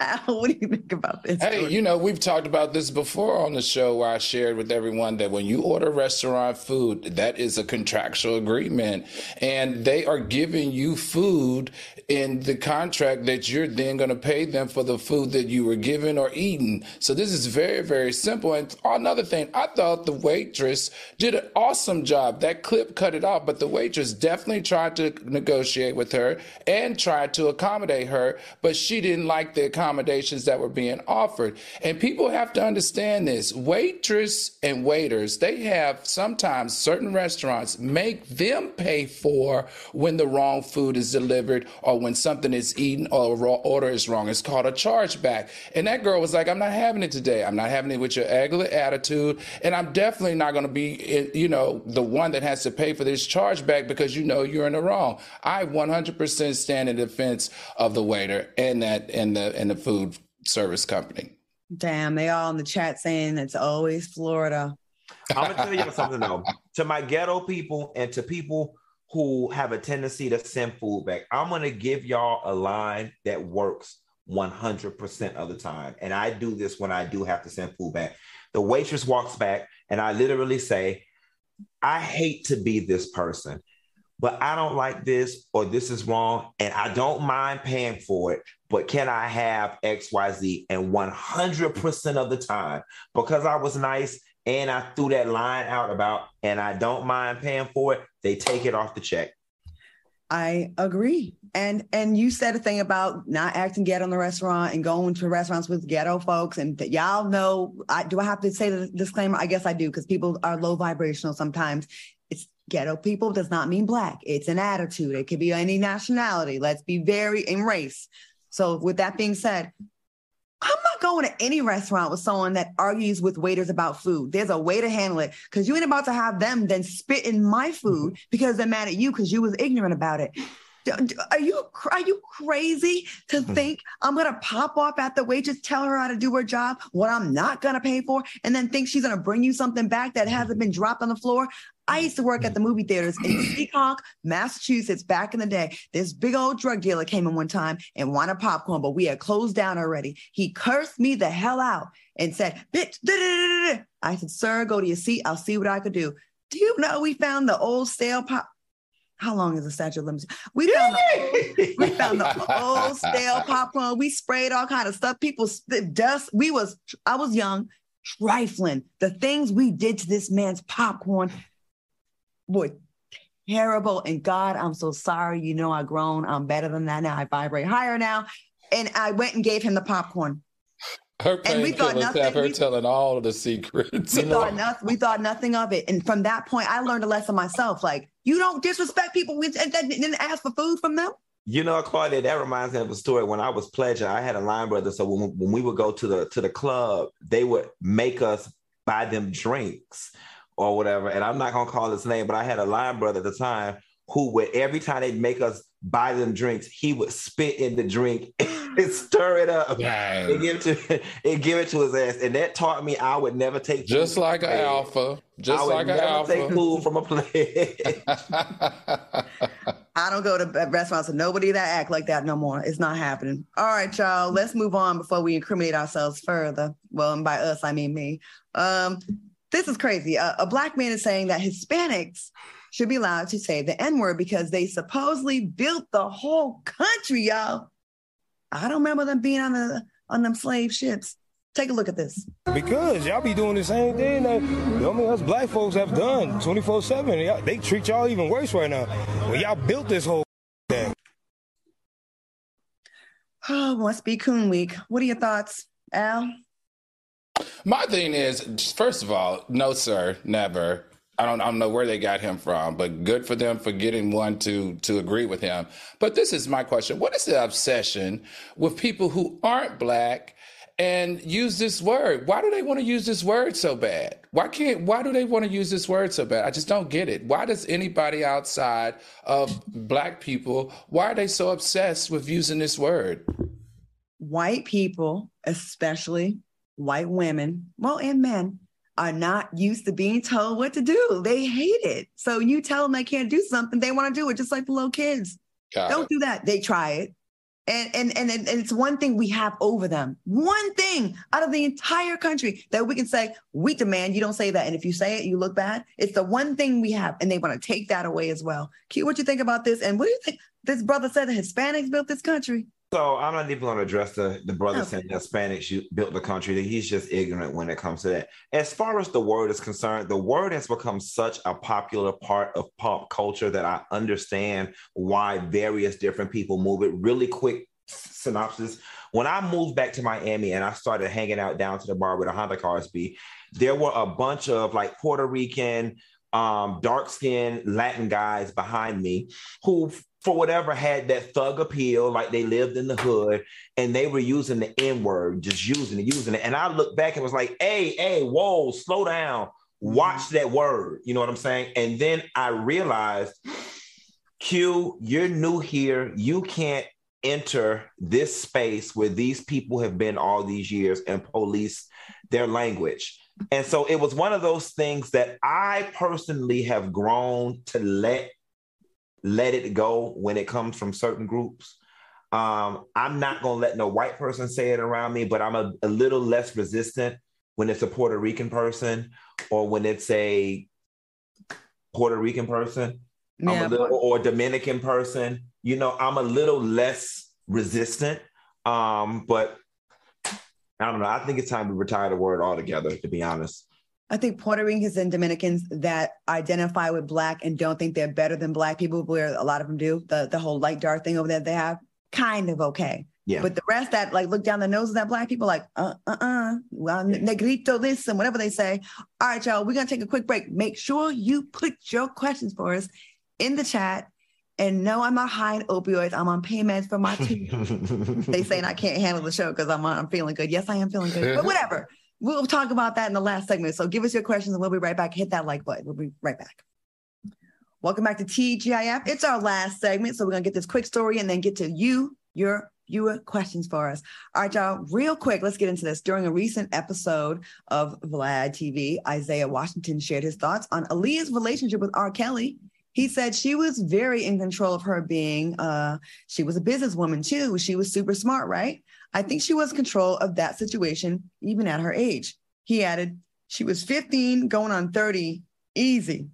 Al, what do you think about this? Hey, you know, we've talked about this before on the show where I shared with everyone that when you order restaurant food, that is a contractual agreement. And they are giving you food in the contract that you're then going to pay them for the food that you were given or eaten. So this is very, very simple. And another thing, I thought the waitress did an awesome job. That clip cut it off, but the waitress definitely tried to negotiate with her and tried to accommodate her, but she didn't like the accommodation accommodations that were being offered. And people have to understand this. Waitress and waiters, they have sometimes certain restaurants make them pay for when the wrong food is delivered or when something is eaten or a order is wrong. It's called a chargeback. And that girl was like, I'm not having it today. I'm not having it with your ugly attitude. And I'm definitely not going to be, you know, the one that has to pay for this chargeback because you know you're in the wrong. I 100% stand in defense of the waiter and that and the and the food service company. Damn, they all in the chat saying it's always Florida. I'm gonna tell you something though. To my ghetto people and to people who have a tendency to send food back, I'm gonna give y'all a line that works 100% of the time. And I do this when I do have to send food back. The waitress walks back, and I literally say, I hate to be this person, but I don't like this or this is wrong. And I don't mind paying for it, but can I have XYZ? And 100% of the time, because I was nice and I threw that line out about, and I don't mind paying for it, they take it off the check. I agree. And and you said a thing about not acting ghetto in the restaurant and going to restaurants with ghetto folks. And y'all know, I, do I have to say the disclaimer? I guess I do because people are low vibrational sometimes. Ghetto people does not mean black. It's an attitude. It could be any nationality. Let's be very in race. So with that being said, I'm not going to any restaurant with someone that argues with waiters about food. There's a way to handle it because you ain't about to have them then spit in my food because they're mad at you because you was ignorant about it. Are you are you crazy to hmm. think I'm gonna pop off at the waitress, tell her how to do her job, what I'm not gonna pay for, and then think she's gonna bring you something back that hasn't been dropped on the floor? I used to work at the movie theaters in Seekonk, Massachusetts, back in the day. This big old drug dealer came in one time and wanted popcorn, but we had closed down already. He cursed me the hell out and said, "Bitch!" I said, "Sir, go to your seat. I'll see what I could do." Do you know we found the old stale pop? how long is the statute of limitations? We found the, we found the old stale popcorn. We sprayed all kind of stuff. People dust. We was I was young, trifling. The things we did to this man's popcorn were terrible. And God, I'm so sorry. You know I grown. I'm better than that now. I vibrate higher now. And I went and gave him the popcorn. Her and we thought nothing. Have her we, telling all the secrets. We thought nothing. We thought nothing of it. And from that point, I learned a lesson myself. Like you don't disrespect people and didn't ask for food from them. You know, Claudia, that reminds me of a story. When I was pledging, I had a line brother. So when, when we would go to the to the club, they would make us buy them drinks or whatever. And I'm not gonna call his name, but I had a line brother at the time who would every time they'd make us buy them drinks, he would spit in the drink and stir it up and give it to and give it to his ass. And that taught me I would never take just like an alpha, just like an alpha. Take food from a plate. I don't go to restaurants with nobody that act like that no more. It's not happening. All right, y'all. Let's move on before we incriminate ourselves further. Well, and by us, I mean me. Um, this is crazy. Uh, a black man is saying that Hispanics should be allowed to say the N word because they supposedly built the whole country, y'all. I don't remember them being on the on them slave ships. Take a look at this. Because y'all be doing the same thing that I mean, us black folks have done 24 7. They treat y'all even worse right now. Well, y'all built this whole thing. Oh, must be Coon Week. What are your thoughts, Al? My thing is, first of all, no, sir, never. I don't, I don't know where they got him from, but good for them for getting one to to agree with him. But this is my question: What is the obsession with people who aren't black and use this word? Why do they want to use this word so bad? Why can't? Why do they want to use this word so bad? I just don't get it. Why does anybody outside of black people? Why are they so obsessed with using this word? White people, especially white women, well, and men are not used to being told what to do. They hate it. So you tell them they can't do something, they want to do it, just like the little kids. Got Don't it. do that. They try it. And, and and and it's one thing we have over them. One thing out of the entire country that we can say, we demand you don't say that. And if you say it, you look bad. It's the one thing we have, and they want to take that away as well. Q, what you think about this? And what do you think? This brother said the Hispanics built this country. So I'm not even going to address the the brother okay. saying the Hispanics built the country. That he's just ignorant when it comes to that. As far as the word is concerned, the word has become such a popular part of pop culture that I understand why various different people move it. Really quick synopsis: When I moved back to Miami and I started hanging out down to the bar with a Honda Carsby, there were a bunch of like Puerto Rican, um, dark skinned Latin guys behind me who, for whatever, had that thug appeal, like they lived in the hood and they were using the N word, just using it, using it. And I looked back and was like, hey, hey, whoa, slow down, mm-hmm. watch that word. You know what I'm saying? And then I realized, Q, you're new here. You can't enter this space where these people have been all these years and police their language. And so it was one of those things that I personally have grown to let let it go when it comes from certain groups. Um, I'm not gonna let no white person say it around me, but I'm a, a little less resistant when it's a Puerto Rican person or when it's a Puerto Rican person. Yeah, I'm a little, or Dominican person. You know, I'm a little less resistant. Um, but I don't know. I think it's time to retire the word altogether, to be honest. I think Puerto Ricans and Dominicans that identify with black and don't think they're better than black people, where a lot of them do, the, the whole light dark thing over there they have, kind of okay. Yeah. But the rest that like look down the nose of that black people, like, uh uh uh, well, negrito this and whatever they say. All right, y'all, we're gonna take a quick break. Make sure you put your questions for us in the chat and no, I'm not high in opioids. I'm on pain meds for my teeth. they saying I can't handle the show because I'm I'm feeling good. Yes, I am feeling good. But whatever. We'll talk about that in the last segment. So give us your questions and we'll be right back. Hit that like button. We'll be right back. Welcome back to TGIF. It's our last segment. So we're gonna get this quick story and then get to you, your your questions for us. All right, y'all, real quick, let's get into this. During a recent episode of Vlad TV, Isaiah Washington shared his thoughts on Aaliyah's relationship with R. Kelly he said she was very in control of her being uh she was a businesswoman too. She was super smart right? I think she was control of that situation even at her age. He added she was 15 going on 30 easy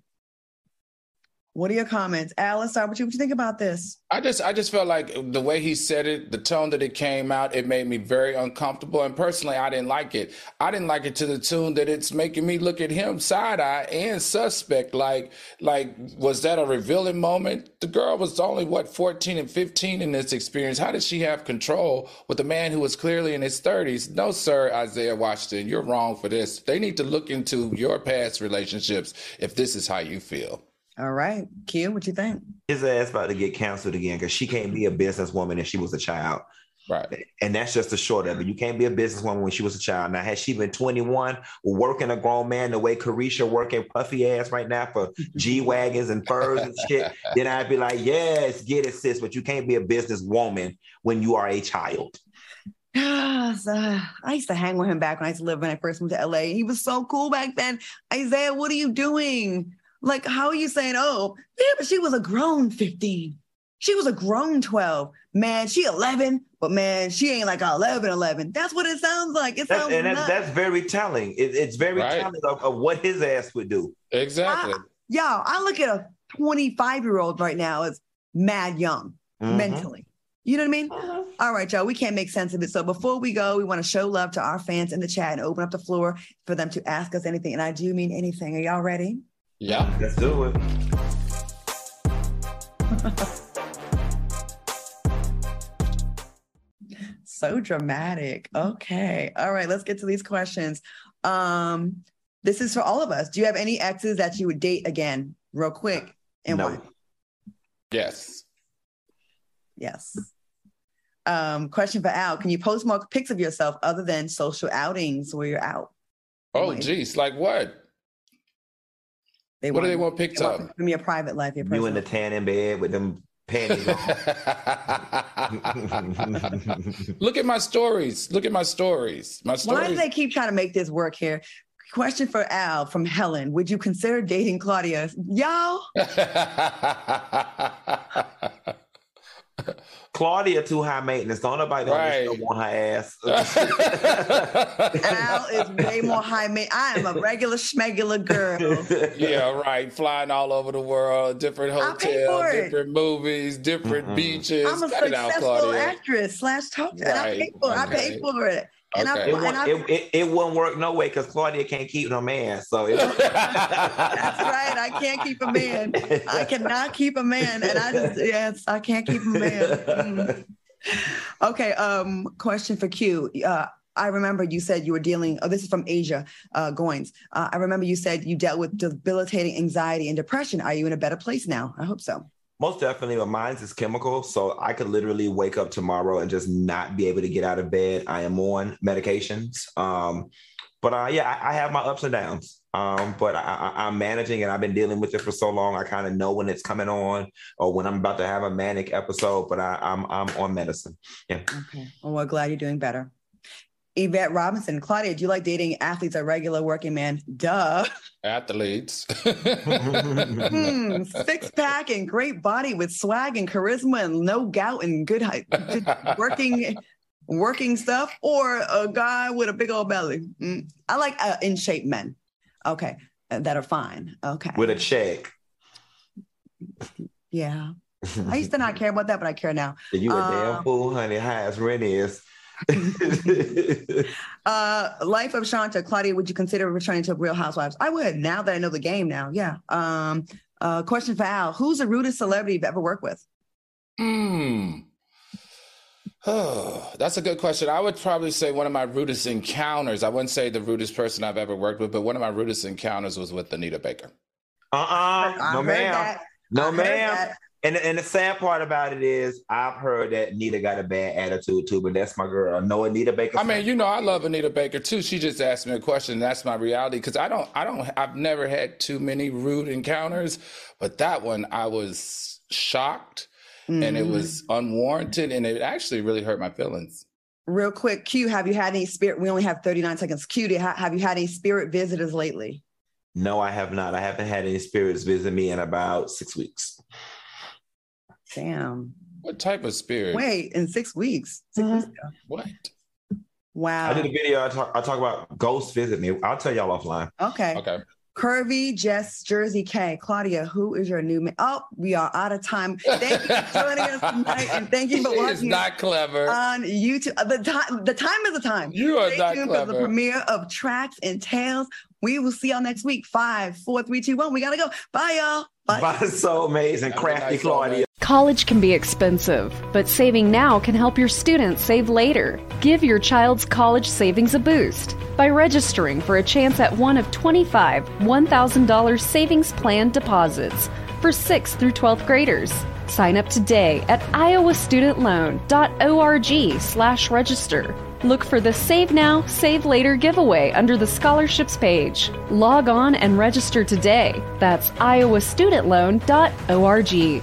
what are your comments, Alice? Start with you. What do you think about this? I just, I just felt like the way he said it, the tone that it came out, it made me very uncomfortable. And personally, I didn't like it. I didn't like it to the tune that it's making me look at him side eye and suspect. Like, like, was that a revealing moment? The girl was only what 14 and 15 in this experience. How did she have control with a man who was clearly in his 30s? No, sir, Isaiah Washington, you're wrong for this. They need to look into your past relationships if this is how you feel. All right. Q, what you think? His ass about to get canceled again because she can't be a businesswoman if she was a child. Right. And that's just the short of it. You can't be a businesswoman when she was a child. Now, had she been 21, working a grown man the way Caresha working puffy ass right now for G Wagons and furs and shit, then I'd be like, yes, get it, sis. But you can't be a businesswoman when you are a child. I used to hang with him back when I used to live when I first moved to LA. He was so cool back then. Isaiah, what are you doing? Like, how are you saying, oh, yeah, but she was a grown 15. She was a grown 12. Man, she 11, but man, she ain't like 11, 11. That's what it sounds like. It sounds and that's, that's, very telling. It, it's very right. telling of, of, what his ass would do. Exactly. I, y'all, I look at a 25 year old right now as mad young mm-hmm. mentally. You know what I mean? Uh-huh. All right, y'all, we can't make sense of it. So before we go, we want to show love to our fans in the chat and open up the floor for them to ask us anything. And I do mean anything. Are y'all ready? Yeah. Let's do it. so dramatic. Okay. All right, let's get to these questions. Um, this is for all of us. Do you have any exes that you would date again, real quick? And no. why? Yes. Yes. Um, question for Al. Can you post more pics of yourself other than social outings where you're out? Oh, geez. Like what? They what want, do they want picked up? Give me a private life. Your you in the tan in bed with them panties Look at my stories. Look at my stories. My stories. Why do they keep trying to make this work here? Question for Al from Helen. Would you consider dating Claudia? Y'all? Claudia too high maintenance. Don't nobody right. want her ass. Al is way more high maintenance. I am a regular schmegular girl. yeah, right. Flying all over the world, different hotels, different movies, different mm-hmm. beaches. I'm a Cut successful out, actress slash talk. Right. I pay for it. Okay. I pay for it. And okay. I, it, and I, it, it, it, wouldn't work no way because Claudia can't keep no man. So that's right. I can't keep a man. I cannot keep a man, and I just yes, I can't keep a man. Mm. Okay. Um, question for Q. Uh, I remember you said you were dealing. Oh, this is from Asia uh, Goins. Uh, I remember you said you dealt with debilitating anxiety and depression. Are you in a better place now? I hope so. Most definitely, but mine's is chemical. So I could literally wake up tomorrow and just not be able to get out of bed. I am on medications. Um, but uh, yeah, I, I, have my ups and downs. Um, but I, am managing and I've been dealing with it for so long. I kind of know when it's coming on or when I'm about to have a manic episode. But I, am I'm, I'm on medicine. Yeah. Okay. Well, we're glad you're doing better. Yvette Robinson, Claudia, do you like dating athletes or regular working man? Duh. Athletes. mm, six pack and great body with swag and charisma and no gout and good, good working working stuff, or a guy with a big old belly. Mm, I like uh, in shape men. Okay, uh, that are fine. Okay, with a check. Yeah. I used to not care about that, but I care now. You a damn um, fool, honey. High as rent is. uh, Life of Shanta, Claudia, would you consider returning to Real Housewives? I would. Now that I know the game, now, yeah. Um, uh, question for Al: Who's the rudest celebrity you've ever worked with? Hmm. Oh, that's a good question. I would probably say one of my rudest encounters. I wouldn't say the rudest person I've ever worked with, but one of my rudest encounters was with Anita Baker. Uh uh-uh. uh no ma'am. No ma'am. And, and the sad part about it is, I've heard that Anita got a bad attitude too, but that's my girl. I know Anita Baker. I mean, you know, I love Anita Baker too. She just asked me a question. And that's my reality because I don't, I don't, I've never had too many rude encounters, but that one I was shocked mm-hmm. and it was mm. unwarranted and it actually really hurt my feelings. Real quick, Q, have you had any spirit? We only have 39 seconds. Q, have you had any spirit visitors lately? No, I have not. I haven't had any spirits visit me in about six weeks. Damn. What type of spirit? Wait, in six weeks. 6 mm-hmm. weeks what? Wow. I did a video. I talk. I talk about ghosts visit me. I'll tell y'all offline. Okay. Okay. Curvy Jess Jersey K. Claudia, who is your new man? Oh, we are out of time. Thank you for joining us tonight, and thank you for watching. It's not clever on YouTube. The time, the time is the time. You are Stay not tuned clever. For the premiere of Tracks and Tales. We will see y'all next week. Five, four, three, two, one. We gotta go. Bye, y'all. Bye. Bye. So amazing, crafty nice Claudia. College can be expensive, but saving now can help your students save later. Give your child's college savings a boost by registering for a chance at one of 25 $1,000 savings plan deposits for 6th through 12th graders. Sign up today at iowastudentloan.org slash register. Look for the Save Now, Save Later giveaway under the scholarships page. Log on and register today. That's iowastudentloan.org.